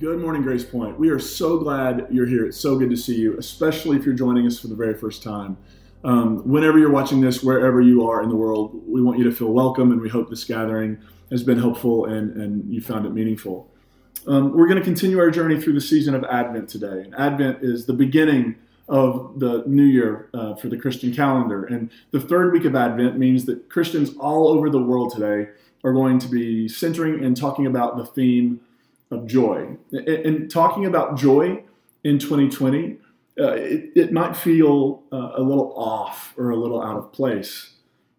Good morning, Grace Point. We are so glad you're here. It's so good to see you, especially if you're joining us for the very first time. Um, whenever you're watching this, wherever you are in the world, we want you to feel welcome, and we hope this gathering has been helpful and, and you found it meaningful. Um, we're going to continue our journey through the season of Advent today. And Advent is the beginning of the new year uh, for the Christian calendar. And the third week of Advent means that Christians all over the world today are going to be centering and talking about the theme of joy. And talking about joy in 2020, uh, it, it, might feel uh, a little off or a little out of place.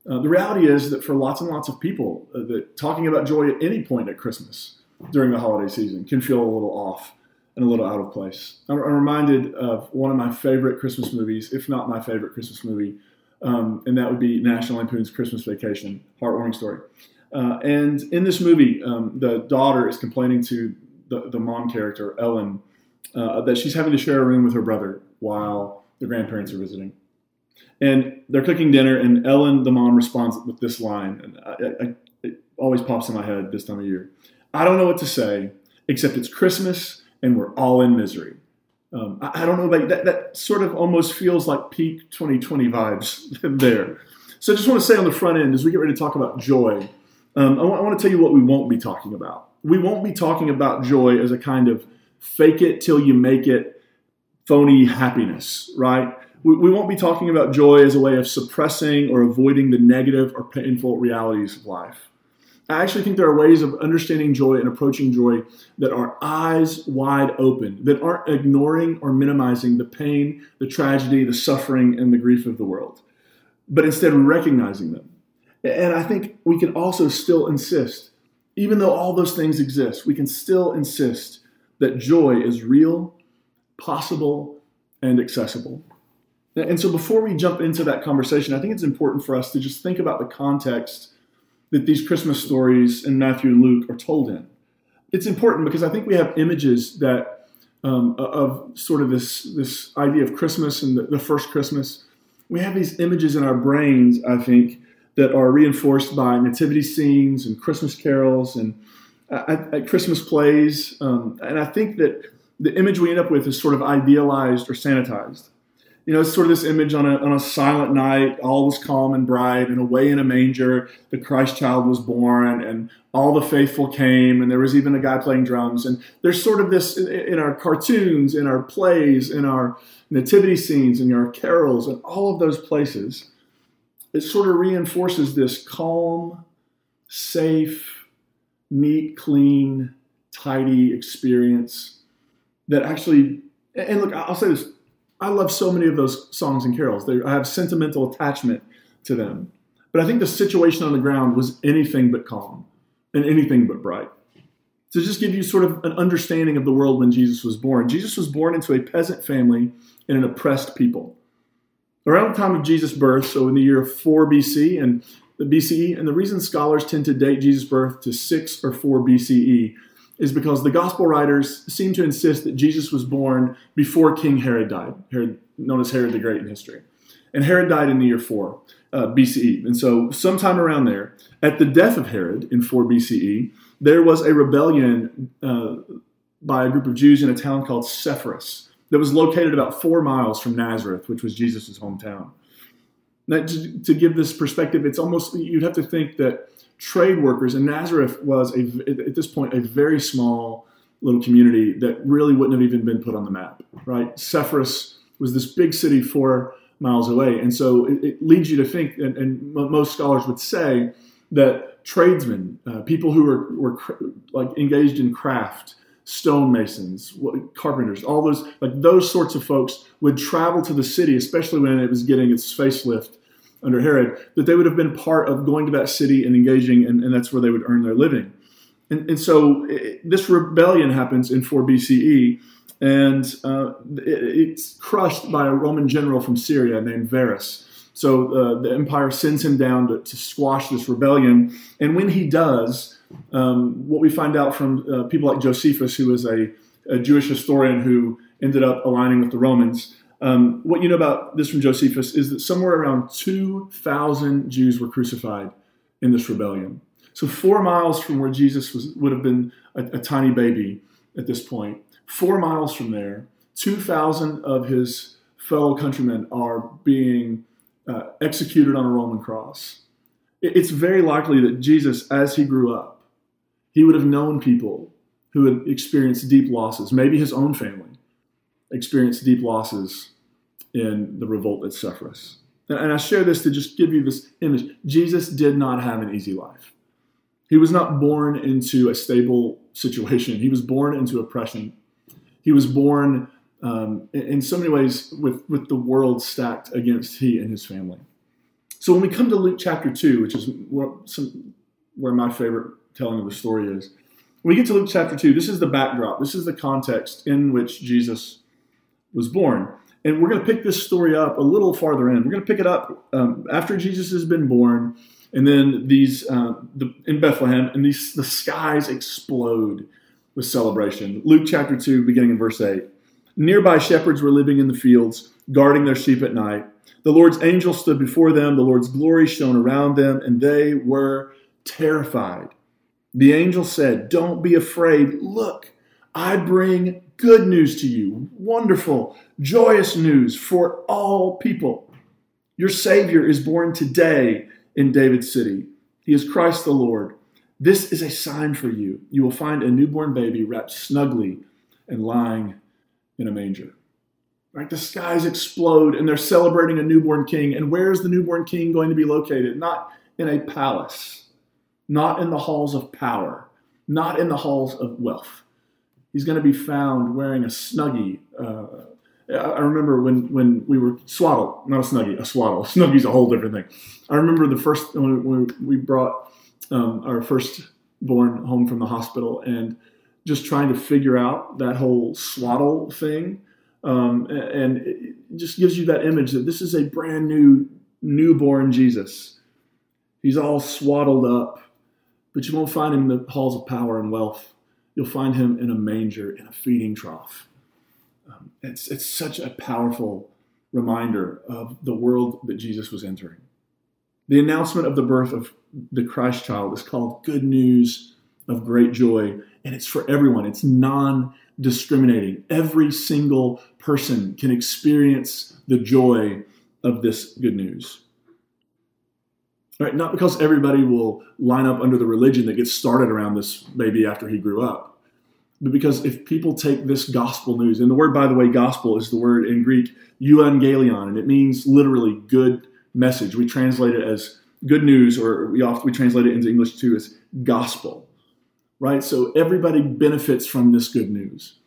Uh, the reality is that for lots and lots of people, uh, that talking about joy at any point at Christmas during the holiday season can feel a little off and a little out of place. I'm, I'm reminded of one of my favorite Christmas movies, if not my favorite Christmas movie, um, and that would be National Lampoon's Christmas Vacation, heartwarming story. Uh, and in this movie, um, the daughter is complaining to the, the mom character, Ellen, uh, that she's having to share a room with her brother while the grandparents are visiting. And they're cooking dinner, and Ellen, the mom, responds with this line, and I, I, it always pops in my head this time of year. I don't know what to say, except it's Christmas and we're all in misery. Um, I, I, don't know, like that, that sort of almost feels like peak 2020 vibes there. So I just want to say on the front end, as we get ready to talk about joy, um, I, w- I want to tell you what we won't be talking about. We won't be talking about joy as a kind of fake it till you make it phony happiness, right? We, we won't be talking about joy as a way of suppressing or avoiding the negative or painful realities of life. I actually think there are ways of understanding joy and approaching joy that are eyes wide open, that aren't ignoring or minimizing the pain, the tragedy, the suffering, and the grief of the world, but instead recognizing them and I think we can also still insist, even though all those things exist, we can still insist that joy is real, possible, and accessible. And so before we jump into that conversation, I think it's important for us to just think about the context that these Christmas stories in Matthew and Luke are told in. It's important because I think we have images that um, of sort of this, this idea of Christmas and the, the first Christmas. We have these images in our brains, I think, that are reinforced by nativity scenes and Christmas carols and uh, at, Christmas plays. Um, and I think that the image we end up with is sort of idealized or sanitized. You know, it's sort of this image on a, on a silent night, all was calm and bright, and away in a manger, the Christ child was born, and all the faithful came, and there was even a guy playing drums. And there's sort of this in our cartoons, in our plays, in our nativity scenes, in our carols, and all of those places it sort of reinforces this calm, safe, neat, clean, tidy experience that actually, and look, I'll say this I love so many of those songs and carols. They, I have sentimental attachment to them. But I think the situation on the ground was anything but calm and anything but bright. To just give you sort of an understanding of the world when Jesus was born, Jesus was born into a peasant family in an oppressed people around the time of Jesus' birth, so in the year 4 BC and the BCE, and the reason scholars tend to date Jesus' birth to 6 or 4 BCE is because the gospel writers seem to insist that Jesus was born before King Herod died, Herod, known as Herod the Great in history. And Herod died in the year 4 uh, BCE. And so, sometime around there, at the death of Herod in 4 BCE, there was a rebellion uh, by a group of Jews in a town called Sepphoris that was located about four miles from Nazareth, which was Jesus' hometown. Now, to, to, give this perspective, it's almost, you'd have to think that trade workers, and Nazareth was, a, at this point, a very small little community that really wouldn't have even been put on the map, right? Sepphoris was this big city four miles away. And so it, it leads you to think, and, and, most scholars would say, that tradesmen, uh, people who were, were like engaged in craft, stonemasons, carpenters, all those like those sorts of folks would travel to the city, especially when it was getting its facelift under Herod, that they would have been part of going to that city and engaging, and, and that's where they would earn their living. And, and so it, this rebellion happens in 4 BCE, and uh, it, it's crushed by a Roman general from Syria named Varus. So uh, the empire sends him down to, to squash this rebellion, and when he does, um, what we find out from uh, people like Josephus, who is a, a, Jewish historian who ended up aligning with the Romans, um, what you know about this from Josephus is that somewhere around 2,000 Jews were crucified in this rebellion. So, four miles from where Jesus was, would have been a, a tiny baby, at this. Four miles from there, 2,000 of his fellow countrymen are being uh, executed on a Roman cross. It's very likely that Jesus, as he grew up, he would have known people who had experienced deep losses, maybe his own family experienced deep losses in the revolt at Sepphoris. And I share this to just give you this image. Jesus did not have an easy life. He was not born into a stable situation. He was born into oppression. He was born um, in so many ways with, with the world stacked against he and his family. So when we come to Luke chapter 2, which is where, some, where my favorite telling of the story is, we get to Luke chapter 2, this is the backdrop. This is the context in which Jesus was born. And we're going to pick this story up a little farther in. We're going to pick it up um, after Jesus has been born, and then these uh, the, in Bethlehem, and these the skies explode with celebration. Luke chapter two, beginning in verse eight. Nearby shepherds were living in the fields, guarding their sheep at night. The Lord's angel stood before them, the Lord's glory shone around them, and they were terrified. The angel said, Don't be afraid. Look, I bring good news to you, wonderful, joyous news for all people. Your Savior is born today in David's city. He is Christ the Lord. This is a sign for you. You will find a newborn baby wrapped snugly and lying in a manger. Right? The skies explode and they're celebrating a newborn king. And where is the newborn king going to be located? Not in a palace, not in the halls of power, not in the halls of wealth. He's going to be found wearing a snuggie. Uh, I remember when, when we were swaddle, not a snuggie, a swaddle. Snuggie's a whole different thing. I remember the first when we brought um, our first born home from the hospital and just trying to figure out that whole swaddle thing. Um, and it just gives you that image that this is a brand new newborn Jesus. He's all swaddled up, but you won't find him in the halls of power and wealth. You'll find him in a manger, in a feeding trough. Um, it's, it's such a powerful reminder of the world that Jesus was entering. The announcement of the birth of the Christ child is called good news of great joy, and it's for everyone. It's non discriminating. Every single person can experience the joy of this good news. Right? Not because everybody will line up under the religion that gets started around this baby after he grew up, but because if people take this gospel news, and the word, by the way, gospel is the word in Greek euangelion, and it means literally good message. We translate it as good news, or we often we translate it into English too as gospel. Right? So everybody benefits from this good news.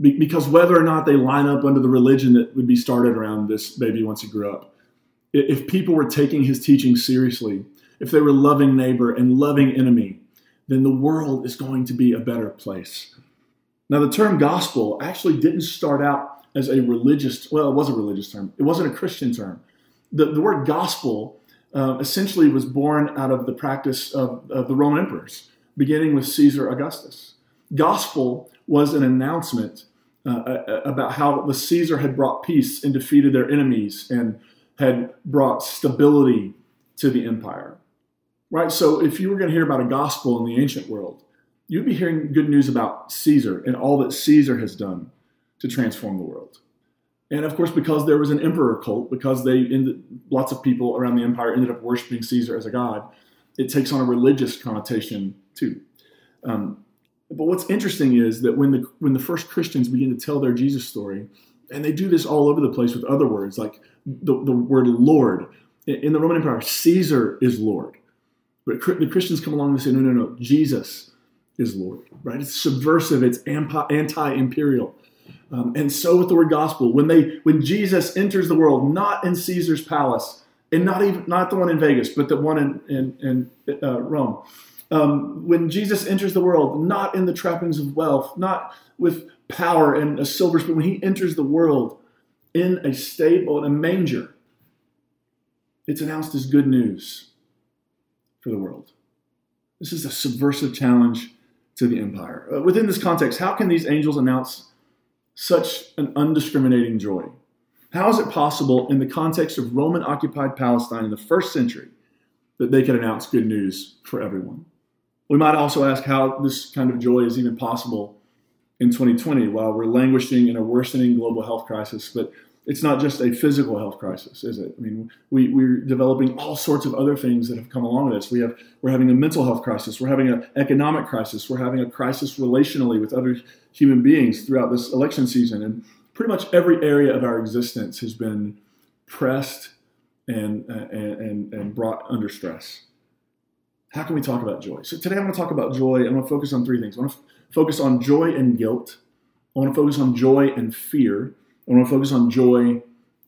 Be- because whether or not they line up under the religion that would be started around this baby once he grew up, if people were taking his teaching seriously, if they were loving neighbor and loving enemy, then the world is going to be a better place. Now, the term gospel actually didn't start out as a religious, well, it was a religious term. It wasn't a Christian term. The, the word gospel uh, essentially was born out of the practice of, of the Roman emperors, beginning with Caesar Augustus. Gospel was an announcement uh, about how the Caesar had brought peace and defeated their enemies and had brought stability to the empire. Right? So if you were going to hear about a gospel in the ancient world, you'd be hearing good news about Caesar and all that Caesar has done to transform the world. And of course, because there was an emperor cult, because they ended, lots of people around the empire ended up worshiping Caesar as a god, it takes on a religious connotation too. Um, but what's interesting is that when the when the first Christians begin to tell their Jesus story, and they do this all over the place with other words like the, the word Lord. In the Roman Empire, Caesar is Lord. But the Christians come along and say, no, no, no, Jesus is Lord, right? It's subversive, it's anti imperial. Um, and so with the word gospel, when they when Jesus enters the world, not in Caesar's palace, and not even not the one in Vegas, but the one in in, in uh, Rome. Um, when Jesus enters the world, not in the trappings of wealth, not with power and a silver spoon, when he enters the world in a stable, in a manger, it's announced as good news for the world. This is a subversive challenge to the empire. Uh, within this context, how can these angels announce such an undiscriminating joy? How is it possible in the context of Roman occupied Palestine in the first century that they could announce good news for everyone? We might also ask how this kind of joy is even possible in 2020 while we're languishing in a worsening global health crisis. But it's not just a physical health crisis, is it? I mean, we, we're developing all sorts of other things that have come along with this. We have, we're having a mental health crisis. We're having an economic crisis. We're having a crisis relationally with other human beings throughout this election season. And pretty much every area of our existence has been pressed and, and, and, and brought under stress. How can we talk about joy? So today I'm going to talk about joy. I'm going to focus on three things. I to focus on joy and guilt. I want to focus on joy and fear. I want to focus on joy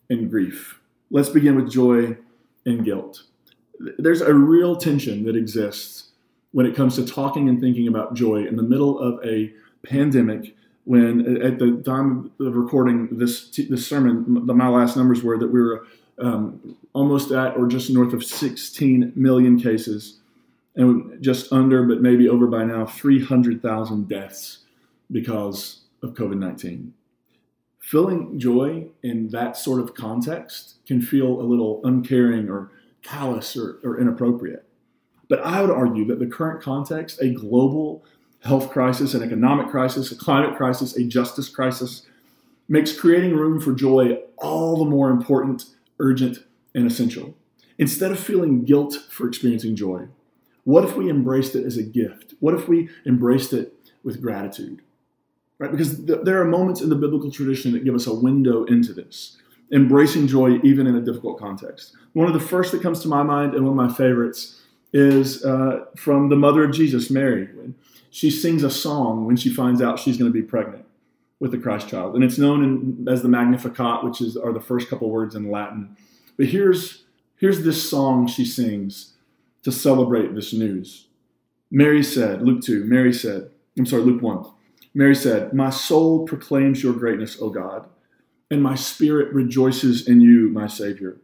and grief. Let's begin with joy and guilt. There's a real tension that exists when it comes to talking and thinking about joy in the middle of a pandemic. When at the time of recording this this sermon, my last numbers were that we were um, almost at or just north of 16 million cases, and just under, but maybe over by now, 300,000 deaths because of COVID 19 feeling joy in that sort of context can feel a little uncaring or callous or, or, inappropriate. But I would argue that the current context, a global health crisis, an economic crisis, a climate crisis, a justice crisis, makes creating room for joy all the more important, urgent, and essential. Instead of feeling guilt for experiencing joy, what if we embraced it as a gift? What if we embraced it with gratitude? right? Because th- there are moments in the biblical tradition that give us a window into this, embracing joy even in a difficult context. One of the first that comes to my mind, and one of my favorites, is uh, from the mother of Jesus, Mary. She sings a song when she finds out she's going to be pregnant with the Christ child, and it's known in, as the Magnificat, which is are the first couple words in Latin. But here's here's this song she sings to celebrate this news. Mary said, Luke 2, Mary said, I'm sorry, Luke 1. Mary said, My soul proclaims your greatness, O God, and my spirit rejoices in you, my Savior.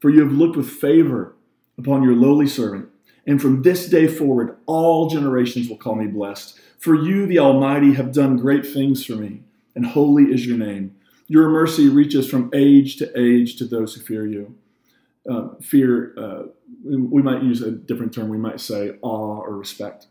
For you have looked with favor upon your lowly servant, and from this day forward all generations will call me blessed. For you, the Almighty, have done great things for me, and holy is your name. Your mercy reaches from age to age to those who fear you. Uh, fear, uh, we might use a different term, we might say awe or respect.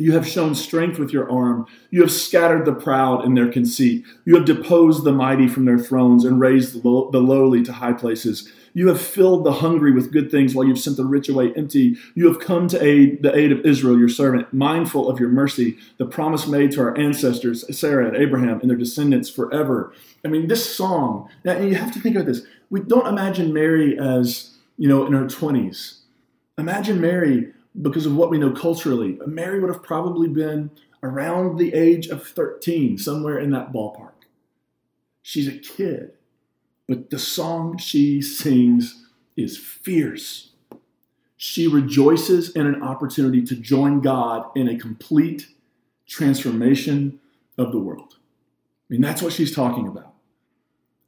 You have shown strength with your arm. You have scattered the proud in their conceit. You have deposed the mighty from their thrones and raised the, lowly to high places. You have filled the hungry with good things while you've sent the rich away empty. You have come to aid the aid of Israel, your servant, mindful of your mercy, the promise made to our ancestors, Sarah and Abraham and their descendants forever. I mean, this song, now you have to think about this. We don't imagine Mary as, you know, in her 20s. Imagine Mary because of what we know culturally, Mary would have probably been around the age of 13, somewhere in that ballpark. She's a kid, but the song she sings is fierce. She rejoices in an opportunity to join God in a complete transformation of the world. I mean, that's what she's talking about.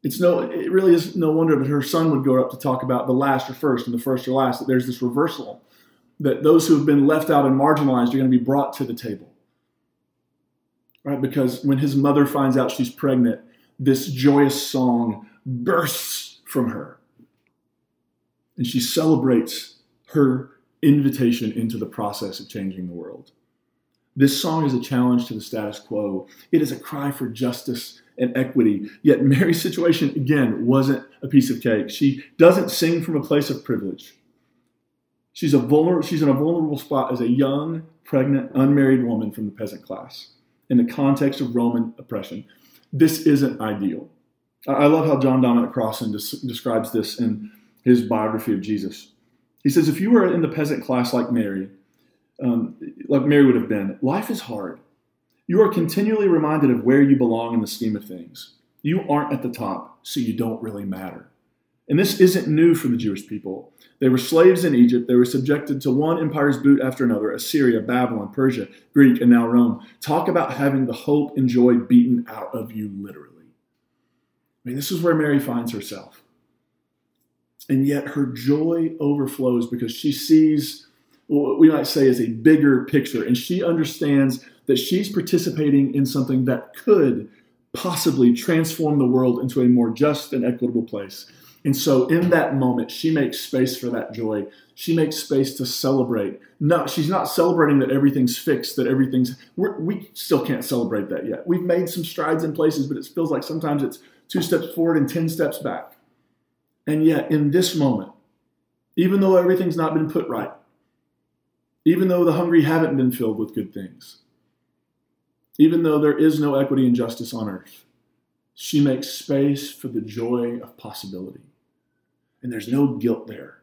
It's no, it really is no wonder that her son would go up to talk about the last or first and the first or last, that there's this reversal that those who have been left out and marginalized are going to be brought to the table. Right? Because when his mother finds out she's pregnant, this joyous song bursts from her. And she celebrates her invitation into the process of changing the world. This song is a challenge to the status quo. It is a cry for justice and equity. Yet Mary's situation, again, wasn't a piece of cake. She doesn't sing from a place of privilege. She's a vulnerable, she's in a vulnerable spot as a young, pregnant, unmarried woman from the peasant class in the context of Roman oppression. This isn't ideal. I love how John Dominic Crossan des- describes this in his biography of Jesus. He says, if you were in the peasant class like Mary, um, like Mary would have been, life is hard. You are continually reminded of where you belong in the scheme of things. You aren't at the top, so you don't really matter. And this isn't new for the Jewish people. They were slaves in Egypt. They were subjected to one empire's boot after another Assyria, Babylon, Persia, Greek, and now Rome. Talk about having the hope and joy beaten out of you, literally. I mean, this is where Mary finds herself. And yet her joy overflows because she sees what we might say is a bigger picture. And she understands that she's participating in something that could possibly transform the world into a more just and equitable place. And so in that moment, she makes space for that joy. She makes space to celebrate. No, she's not celebrating that everything's fixed, that everything's, we still can't celebrate that yet. We've made some strides in places, but it feels like sometimes it's two steps forward and 10 steps back. And yet, in this moment, even though everything's not been put right, even though the hungry haven't been filled with good things, even though there is no equity and justice on earth, she makes space for the joy of possibility. And there's no guilt there.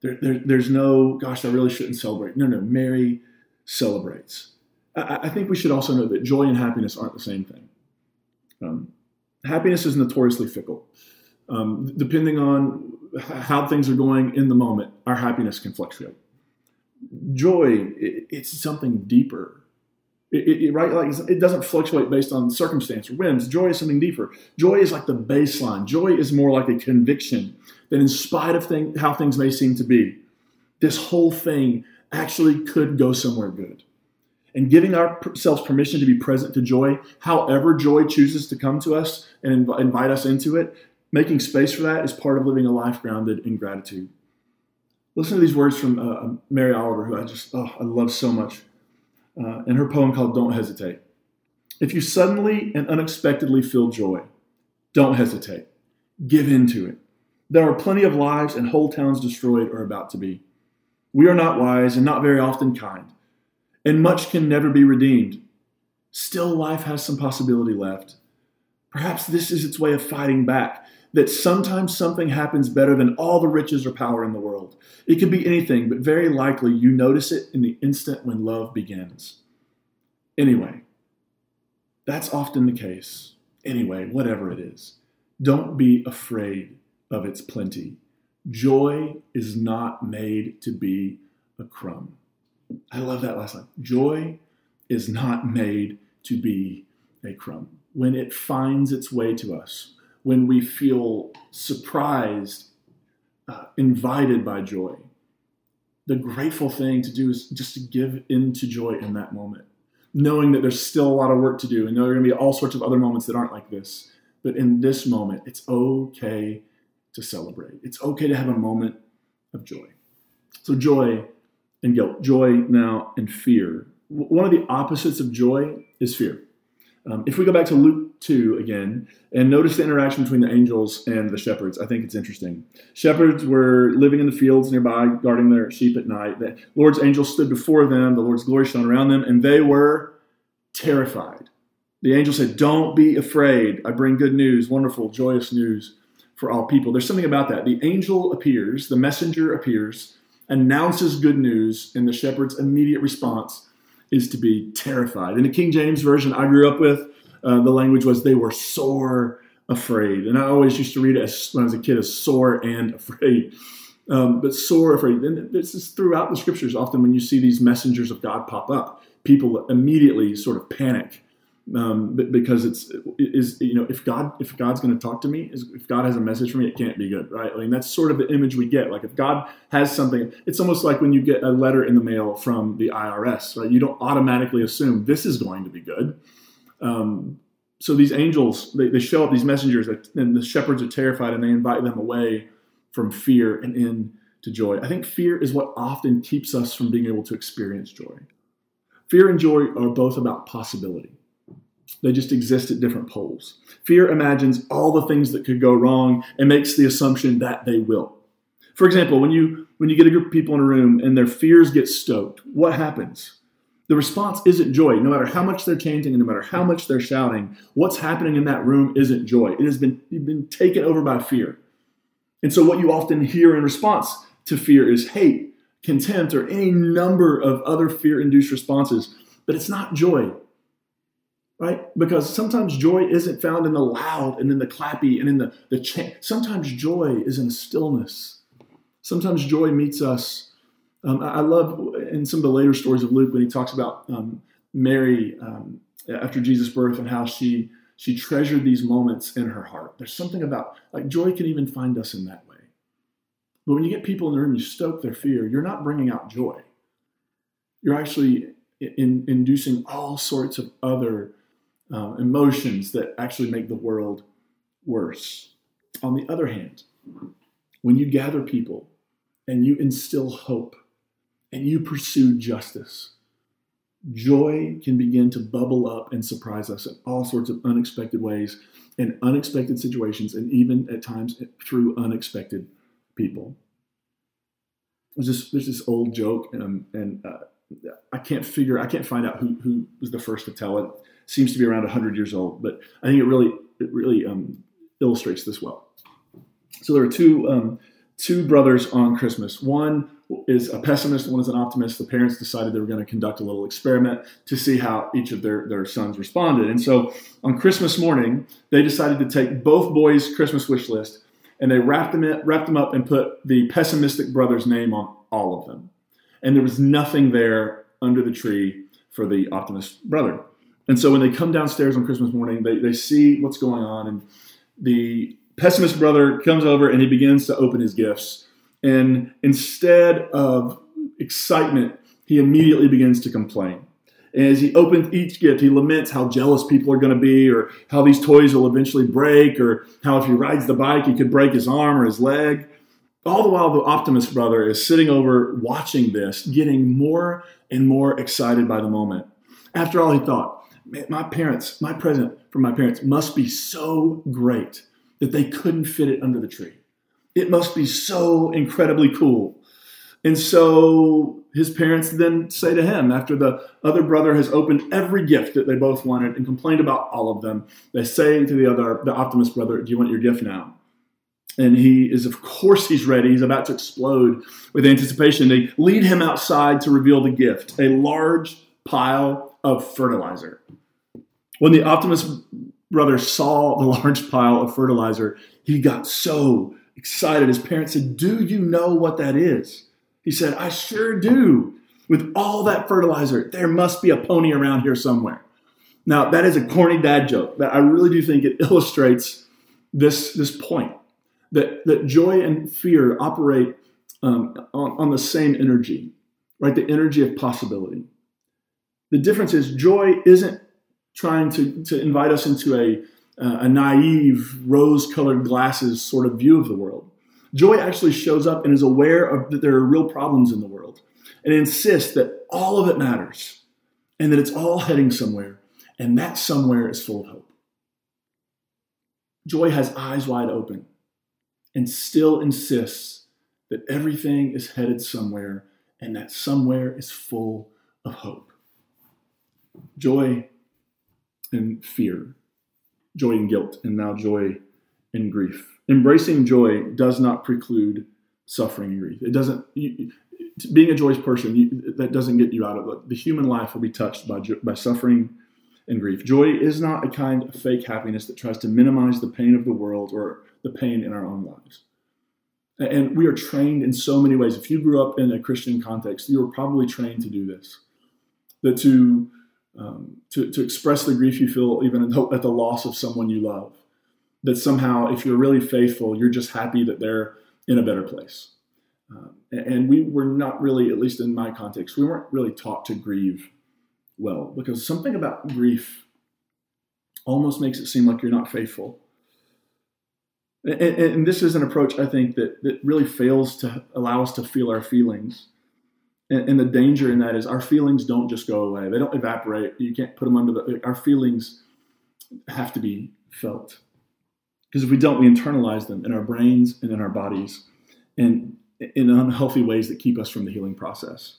There, there. There's no, gosh, I really shouldn't celebrate. No, no, Mary celebrates. I, I think we should also know that joy and happiness aren't the same thing. Um, happiness is notoriously fickle. Um, depending on how things are going in the moment, our happiness can fluctuate. Joy, it, it's something deeper it, it, right? Like it doesn't fluctuate based on circumstance or winds. Joy is something deeper. Joy is like the baseline. Joy is more like a conviction that, in spite of thing, how things may seem to be, this whole thing actually could go somewhere good. And giving ourselves permission to be present to joy, however joy chooses to come to us and inv- invite us into it, making space for that is part of living a life grounded in gratitude. Listen to these words from uh, Mary Oliver, who I just oh, I love so much uh, in her poem called Don't Hesitate. If you suddenly and unexpectedly feel joy, don't hesitate. Give in to it. There are plenty of lives and whole towns destroyed or about to be. We are not wise and not very often kind, and much can never be redeemed. Still, life has some possibility left. Perhaps this is its way of fighting back, that sometimes something happens better than all the riches or power in the world. It could be anything, but very likely you notice it in the instant when love begins. Anyway, that's often the case. Anyway, whatever it is, don't be afraid of its plenty. Joy is not made to be a crumb. I love that last line. Joy is not made to be a crumb. When it finds its way to us, when we feel surprised, uh, invited by joy. The grateful thing to do is just to give into joy in that moment, knowing that there's still a lot of work to do, and there are going to be all sorts of other moments that aren't like this. But in this moment, it's okay to celebrate. It's okay to have a moment of joy. So, joy and guilt, joy now and fear. One of the opposites of joy is fear. Um, if we go back to Luke 2 again and notice the interaction between the angels and the shepherds, I think it's interesting. Shepherds were living in the fields nearby, guarding their sheep at night. The Lord's angels stood before them, the Lord's glory shone around them, and they were terrified. The angel said, Don't be afraid. I bring good news, wonderful, joyous news for all people. There's something about that. The angel appears, the messenger appears, announces good news, and the shepherd's immediate response is to be terrified. In the King James Version I grew up with, uh, the language was they were sore afraid. And I always used to read it as, when I was a kid as sore and afraid. Um, but sore afraid. And this is throughout the scriptures. Often when you see these messengers of God pop up, people immediately sort of panic um, because it's is you know if God if God's going to talk to me if God has a message for me it can't be good right? I mean that's sort of the image we get. Like if God has something it's almost like when you get a letter in the mail from the IRS right? You don't automatically assume this is going to be good. Um, so these angels they, they show up these messengers and the shepherds are terrified and they invite them away from fear and in to joy. I think fear is what often keeps us from being able to experience joy. Fear and joy are both about possibility they just exist at different poles. Fear imagines all the things that could go wrong and makes the assumption that they will. For example, when you when you get a group of people in a room and their fears get stoked, what happens? The response isn't joy. No matter how much they're chanting and no matter how much they're shouting, what's happening in that room isn't joy. It has been, you've been taken over by fear. And so what you often hear in response to fear is hate, contempt, or any number of other fear-induced responses. But it's not joy right? Because sometimes joy isn't found in the loud and in the clappy and in the, the. Sometimes joy is in stillness. Sometimes joy meets us. Um, I love in some of the later stories of Luke when he talks about um, Mary um, after Jesus' birth and how she she treasured these moments in her heart. There's something about like joy can even find us in that way. But when you get people in the room, you stoke their fear. You're not bringing out joy. You're actually in, inducing all sorts of other uh, emotions that actually make the world worse. On the other hand, when you gather people and you instill hope and you pursue justice, joy can begin to bubble up and surprise us in all sorts of unexpected ways, in unexpected situations, and even at times through unexpected people. There's this, there's this old joke, um, and uh, I can't figure, I can't find out who, who was the first to tell it. Seems to be around 100 years old, but I think it really, it really um, illustrates this well. So there are two um, two brothers on Christmas. One is a pessimist, one is an optimist. The parents decided they were going to conduct a little experiment to see how each of their, their sons responded. And so on Christmas morning, they decided to take both boys' Christmas wish list and they wrapped them, in, wrapped them up and put the pessimistic brother's name on all of them. And there was nothing there under the tree for the optimist brother. And so when they come downstairs on Christmas morning, they, they see what's going on. And the pessimist brother comes over and he begins to open his gifts. And instead of excitement, he immediately begins to complain. And as he opens each gift, he laments how jealous people are going to be, or how these toys will eventually break, or how if he rides the bike, he could break his arm or his leg. All the while, the optimist brother is sitting over watching this, getting more and more excited by the moment. After all, he thought, my parents, my present from my parents must be so great that they couldn't fit it under the tree. It must be so incredibly cool. And so his parents then say to him, after the other brother has opened every gift that they both wanted and complained about all of them, they say to the other, the optimist brother, Do you want your gift now? And he is, of course, he's ready. He's about to explode with anticipation. They lead him outside to reveal the gift a large pile of fertilizer. When the optimist brother saw the large pile of fertilizer, he got so excited. His parents said, Do you know what that is? He said, I sure do. With all that fertilizer, there must be a pony around here somewhere. Now, that is a corny dad joke, but I really do think it illustrates this, this point that, that joy and fear operate um, on, on the same energy, right? The energy of possibility. The difference is joy isn't trying to, to invite us into a, uh, a naive, rose colored glasses sort of view of the world. Joy actually shows up and is aware of that there are real problems in the world and insists that all of it matters and that it's all heading somewhere, and that somewhere is full of hope. Joy has eyes wide open and still insists that everything is headed somewhere and that somewhere is full of hope. Joy and fear, joy and guilt, and now joy and grief. Embracing joy does not preclude suffering and grief. It doesn't. You, being a joyous person you, that doesn't get you out of it. The human life will be touched by by suffering and grief. Joy is not a kind of fake happiness that tries to minimize the pain of the world or the pain in our own lives. And we are trained in so many ways. If you grew up in a Christian context, you were probably trained to do this. That to um, to, to express the grief you feel even at the loss of someone you love. That somehow, if you're really faithful, you're just happy that they're in a better place. Um, and we were not really, at least in my context, we weren't really taught to grieve well because something about grief almost makes it seem like you're not faithful. And, and, this is an approach I think that, that really fails to allow us to feel our feelings and, and, the danger in that is our feelings don't just go away. They don't evaporate. You can't put them under the, our feelings have to be felt. Because if we don't, we internalize them in our brains and in our bodies and in unhealthy ways that keep us from the healing process.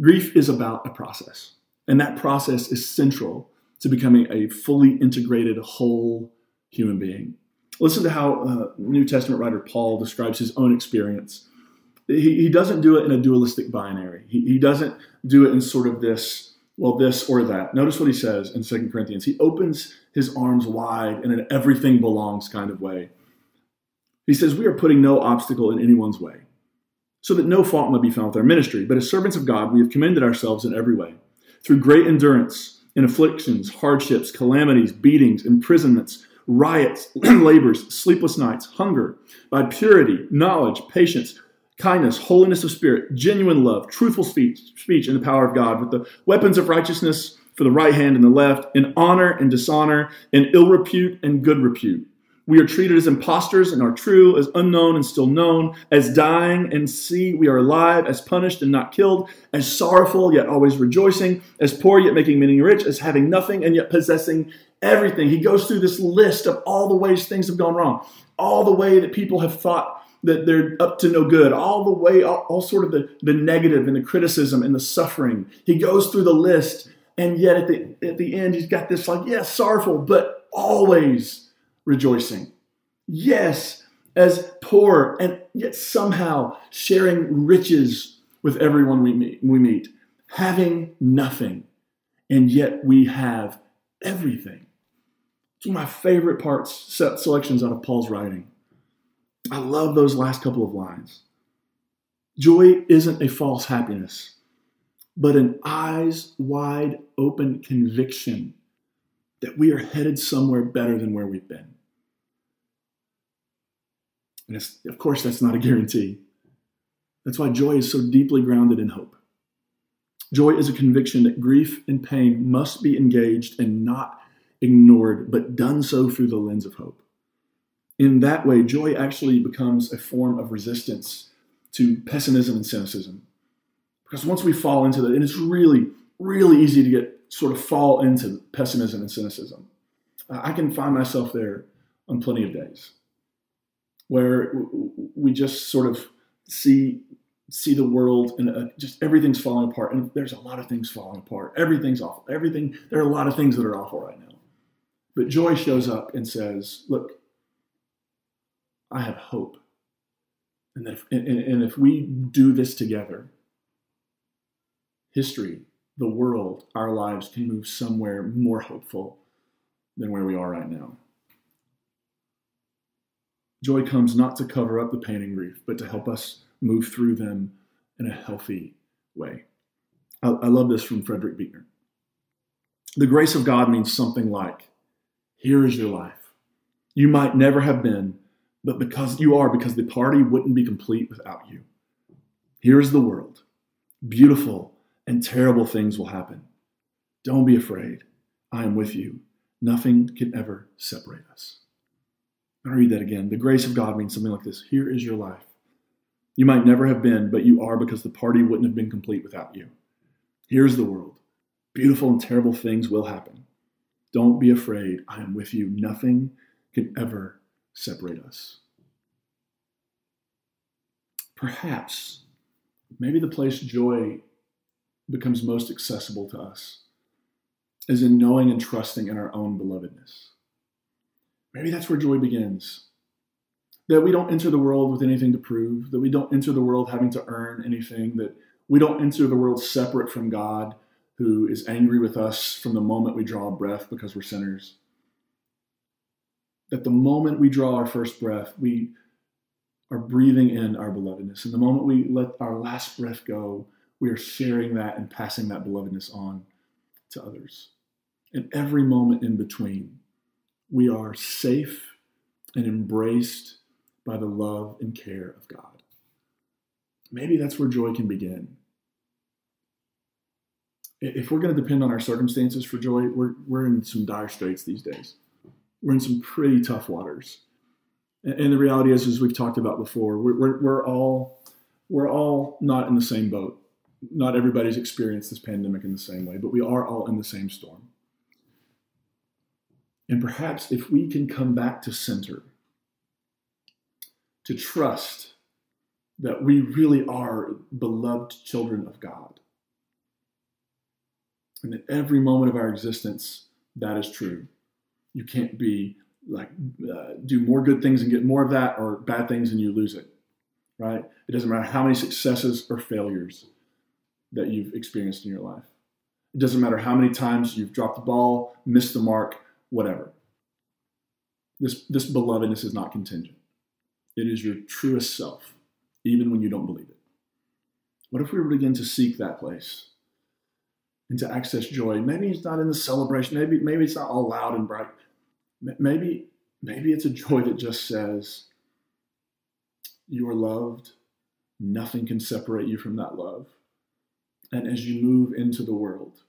Grief is about a process, and that process is central to becoming a fully integrated, whole human being. Listen to how uh, New Testament writer Paul describes his own experience he, he doesn't do it in a dualistic binary. He, he doesn't do it in sort of this, well, this or that. Notice what he says in Second Corinthians. He opens his arms wide in an everything belongs kind of way. He says, We are putting no obstacle in anyone's way, so that no fault may be found with our ministry. But as servants of God, we have commended ourselves in every way, through great endurance in afflictions, hardships, calamities, beatings, imprisonments, riots, labors, sleepless nights, hunger, by purity, knowledge, patience kindness, holiness of spirit, genuine love, truthful speech, speech and the power of God, with the weapons of righteousness for the right hand and the left, in honor and dishonor, in ill repute and good repute. We are treated as impostors and are true, as unknown and still known, as dying and see we are alive, as punished and not killed, as sorrowful yet always rejoicing, as poor yet making many rich, as having nothing and yet possessing everything. He goes through this list of all the ways things have gone wrong, all the way that people have thought that they're up to no good, all the way, all, all sort of the, the negative and the criticism and the suffering. He goes through the list, and yet at the, at the end, he's got this like, yes, yeah, sorrowful, but always rejoicing. Yes, as poor and yet somehow sharing riches with everyone we meet, we meet, having nothing, and yet we have everything. It's one of my favorite parts, selections out of Paul's writing. I love those last couple of lines. Joy isn't a false happiness, but an eyes wide open conviction that we are headed somewhere better than where we've been. And of course, that's not a guarantee. That's why joy is so deeply grounded in hope. Joy is a conviction that grief and pain must be engaged and not ignored, but done so through the lens of hope. In that way, joy actually becomes a form of resistance to pessimism and cynicism. Because once we fall into that, and it's really, really easy to get sort of fall into pessimism and cynicism. I can find myself there on plenty of days where we just sort of see see the world and uh, just everything's falling apart and there's a lot of things falling apart everything's awful everything there are a lot of things that are awful right now but joy shows up and says look i have hope and if, and, and if we do this together history the world our lives can move somewhere more hopeful than where we are right now Joy comes not to cover up the pain and grief, but to help us move through them in a healthy way. I, I love this from Frederick Buechner. The grace of God means something like, here is your life. You might never have been, but because you are, because the party wouldn't be complete without you. Here is the world. Beautiful and terrible things will happen. Don't be afraid. I am with you. Nothing can ever separate us. I read that again. The grace of God means something like this Here is your life. You might never have been, but you are because the party wouldn't have been complete without you. Here's the world. Beautiful and terrible things will happen. Don't be afraid. I am with you. Nothing can ever separate us. Perhaps, maybe the place joy becomes most accessible to us is in knowing and trusting in our own belovedness. Maybe that's where joy begins. That we don't enter the world with anything to prove, that we don't enter the world having to earn anything, that we don't enter the world separate from God, who is angry with us from the moment we draw a breath because we're sinners. That the moment we draw our first breath, we are breathing in our belovedness. And the moment we let our last breath go, we are sharing that and passing that belovedness on to others. And every moment in between, we are safe and embraced by the love and care of God. Maybe that's where joy can begin. If we're going to depend on our circumstances for joy, we're, we're in some dire straits these days. We're in some pretty tough waters. And the reality is, as we've talked about before, we're, we're, all we're all not in the same boat. Not everybody's experienced this pandemic in the same way, but we are all in the same storm. And perhaps if we can come back to center, to trust that we really are beloved children of God, and that every moment of our existence, that is true. You can't be like, uh, do more good things and get more of that, or bad things and you lose it, right? It doesn't matter how many successes or failures that you've experienced in your life. It doesn't matter how many times you've dropped the ball, missed the mark, whatever. This, this belovedness is not contingent. It is your truest self, even when you don't believe it. What if we begin to seek that place and to access joy? Maybe it's not in the celebration. Maybe, maybe it's not all loud and bright. Maybe, maybe it's a joy that just says, You are loved. Nothing can separate you from that love. And as you move into the world,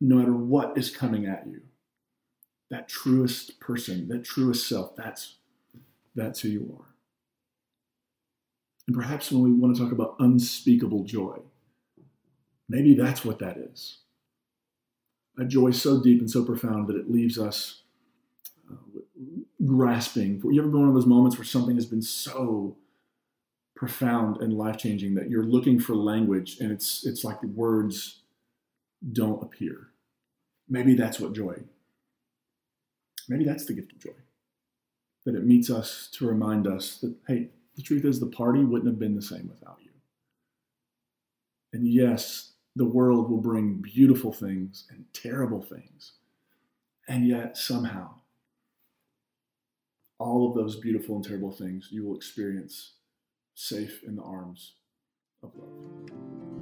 no matter what is coming at you, that truest person, that truest self. That's that's who you are. And perhaps when we want to talk about unspeakable joy, maybe that's what that is. A joy so deep and so profound that it leaves us uh, grasping. You ever been one of those moments where something has been so profound and life changing that you're looking for language and it's it's like the words don't appear. Maybe that's what joy. Maybe that's the gift of joy. That it meets us to remind us that hey, the truth is the party wouldn't have been the same without you. And yes, the world will bring beautiful things and terrible things. And yet somehow all of those beautiful and terrible things you will experience safe in the arms of love.